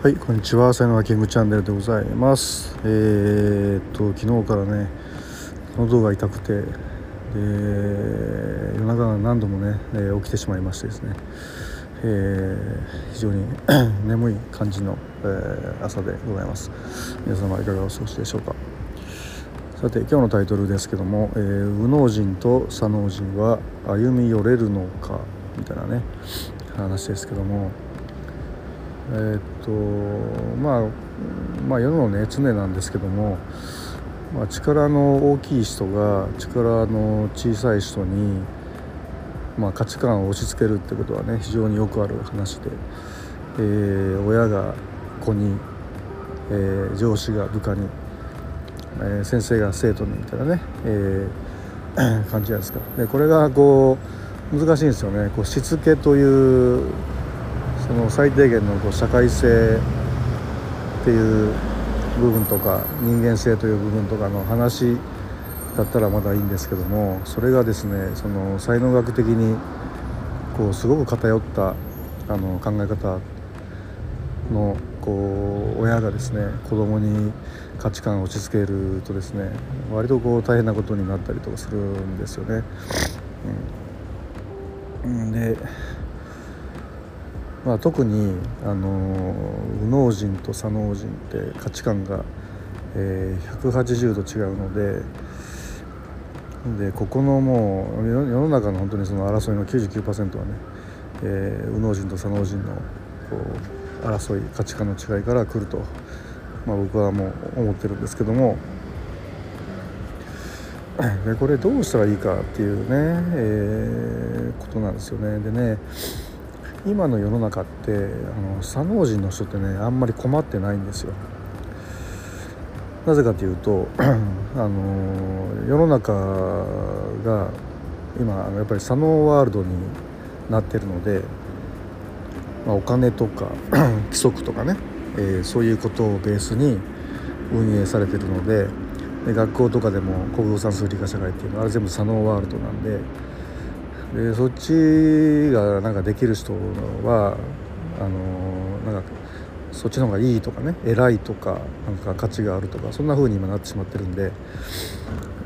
はい、こんにちは。才能はキングチャンネルでございます。えー、っと昨日からね、喉が痛くて、で夜中が何度もね、えー起きてしまいましてですね、えー非常に 眠い感じの、えー朝でございます。皆様いかがお過ごしでしょうか。さて今日のタイトルですけども「えー右脳人と左脳人は歩み寄れるのか」みたいなね話ですけども。えーっとまあまあ世のね常なんですけども、まあ、力の大きい人が力の小さい人に、まあ、価値観を押し付けるってことはね非常によくある話で、えー親が子に、えー上司が部下に、えー先生が生徒にみたいなね、え 感じじゃないですか。でこれがこう難しいんですよねこうしつけという最低限のこう社会性っていう部分とか人間性という部分とかの話だったらまだいいんですけどもそれがですねその才能学的にこうすごく偏ったあの考え方のこう親がですね子供に価値観を押し付けるとですね割とこう大変なことになったりとかするんですよね。うんでまあ、特にあの右脳人と左脳人って価値観が、えー180度違うのででここのもう世の中の本当にその争いの99%はね、えー右脳人と左脳人のこう争い価値観の違いから来ると、まあ、僕はもう思ってるんですけどもでこれどうしたらいいかっていうね、えーことなんですよね。でね今の世の中ってあの左脳人の人ってねあんまり困ってないんですよ。なぜかというと あの世の中が今あのやっぱり左脳ワールドになってるので、まあ、お金とか 規則とかね、えーそういうことをベースに運営されてるのでで学校とかでも国語算数理科社会っていうのはあれ全部左脳ワールドなんで。でそっちがなんかできる人はあのなんかそっちの方がいいとかね偉いとかなんか価値があるとかそんな風に今なってしまってるんで、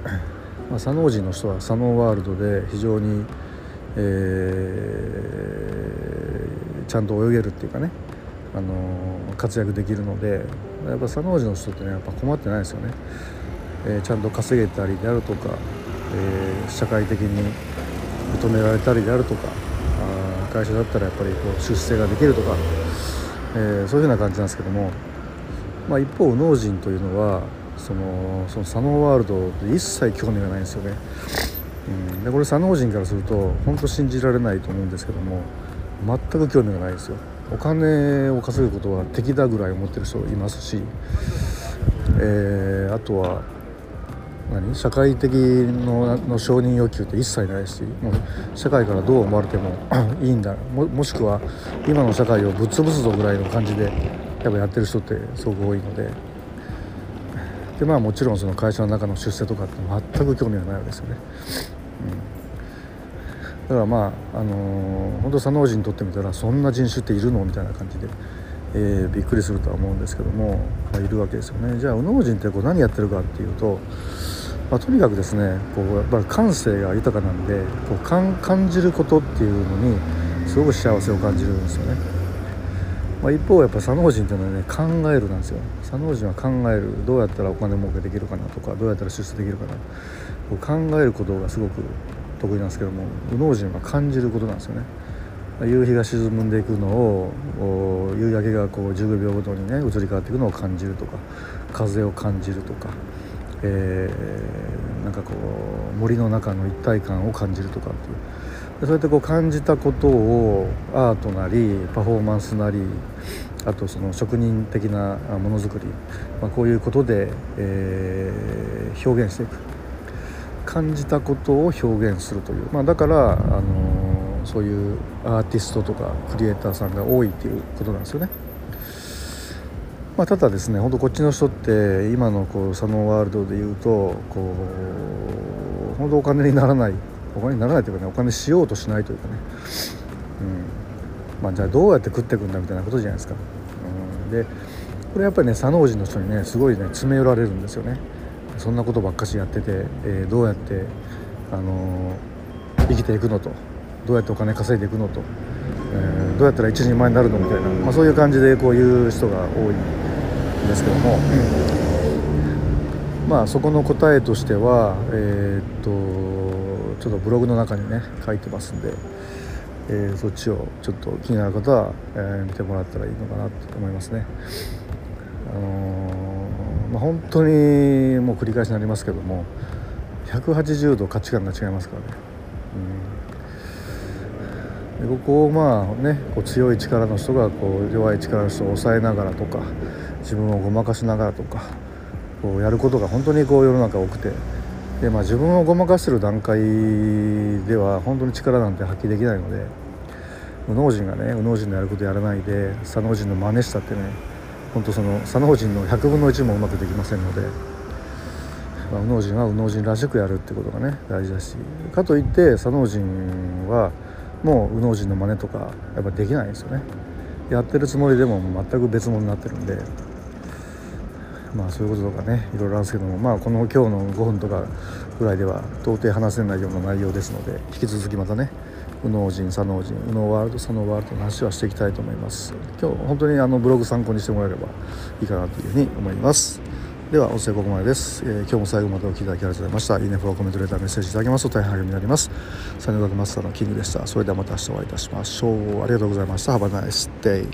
まあ、左脳人の人は左脳ワールドで非常に、えーちゃんと泳げるっていうかねあの活躍できるのでやっぱ左脳人の人ってねやっぱ困ってないですよね。えーちゃんと稼げたりであるとか、えー社会的に認められたりであるとかあー会社だったらやっぱりこう出世ができるとか、えーそういうふうな感じなんですけども、まあ、一方右脳人というのはそのその左脳ワールドで一切興味がないんですよね。うん、でこれ左脳人からすると本当信じられないと思うんですけども全く興味がないですよ。お金を稼ぐことは敵だぐらい思ってる人いますし、えーあとは何？社会的のの承認欲求って一切ないしもう社会からどう思われても いいんだ。ももしくは今の社会をぶっ潰すぞぐらいの感じでやっぱやってる人ってすごく多いので。でまあもちろんその会社の中の出世とかって全く興味がないわけですよね。うん、だからまああのー本当左脳人にとってみたらそんな人種っているの？みたいな感じで。えーびっくりするとは思うんですけども、まあ、いるわけですよね。じゃあ右脳人ってこう何やってるかっていうと、まあ、とにかくですねこうやっぱり感性が豊かなんでこう感感じることっていうのにすごく幸せを感じるんですよね、まあ、一方やっぱ左脳人っていうのはね考えるなんですよ。左脳人は考えるどうやったらお金儲けできるかなとかどうやったら出世できるかなこう考えることがすごく得意なんですけども右脳人は感じることなんですよね。夕日が沈んでいくのを夕焼けがこう15秒ごとにね移り変わっていくのを感じるとか風を感じるとか、えーなんかこう森の中の一体感を感じるとかっていう。そうやってこう感じたことをアートなりパフォーマンスなりあとその職人的なものづくり、まあ、こういうことで、えー表現していく。感じたことを表現するという、まあ、だから、あのそういうアーティストとかクリエイターさんが多いっていうことなんですよね。まあ、ただですね本当こっちの人って今のこう左脳ワールドでいうとこう本当お金にならないお金にならないというかねお金しようとしないというかね、うん。まあ、じゃあどうやって食っていくんだみたいなことじゃないですか。うん。でこれやっぱりね左脳人の人にねすごいね詰め寄られるんですよね。そんなことばっかしやってて、えー、どうやって、あのー、生きていくのと。どうやってお金稼いでいくのと、えー、どうやったら一人前になるのみたいな、まあ、そういう感じでこういう人が多いんですけども、うん、まあそこの答えとしてはえー、っとちょっとブログの中にね書いてますんで、えー、そっちをちょっと気になる方は、えー、見てもらったらいいのかなと思いますね。あのまあ、本当にもう繰り返しになりますけども180度価値観が違いますからね。うん、でここをまあねこう強い力の人がこう弱い力の人を抑えながらとか自分をごまかしながらとかこうやることが本当にこう世の中多くてで、まあ、自分をごまかしてる段階では本当に力なんて発揮できないので右脳人がね右脳人のやることやらないで左脳人の真似したってね本当その左脳人の100分の1もうまくできませんので、右脳人は右脳人らしくやるってことがね大事だしかといって左脳人はもう右脳人の真似とかやっぱできないんですよね。やってるつもりでも全く別物になってるんでまあそういうこととかねいろいろあるんですけどもまあこの今日の5分とかぐらいでは到底話せないような内容ですので引き続きまたね右脳人左脳人右脳ワールド左脳ワールドの話はしていきたいと思います。今日本当にあのブログ参考にしてもらえればいいかなというふうに思います。では音声ここまでです、えー、今日も最後までお聴きいただきありがとうございました。いいねフォローコメントレーターメッセージいただけますと大変励みになります。サニ学マスターのキングでした。それではまた明日お会いいたしましょう。ありがとうございました。Have a nice day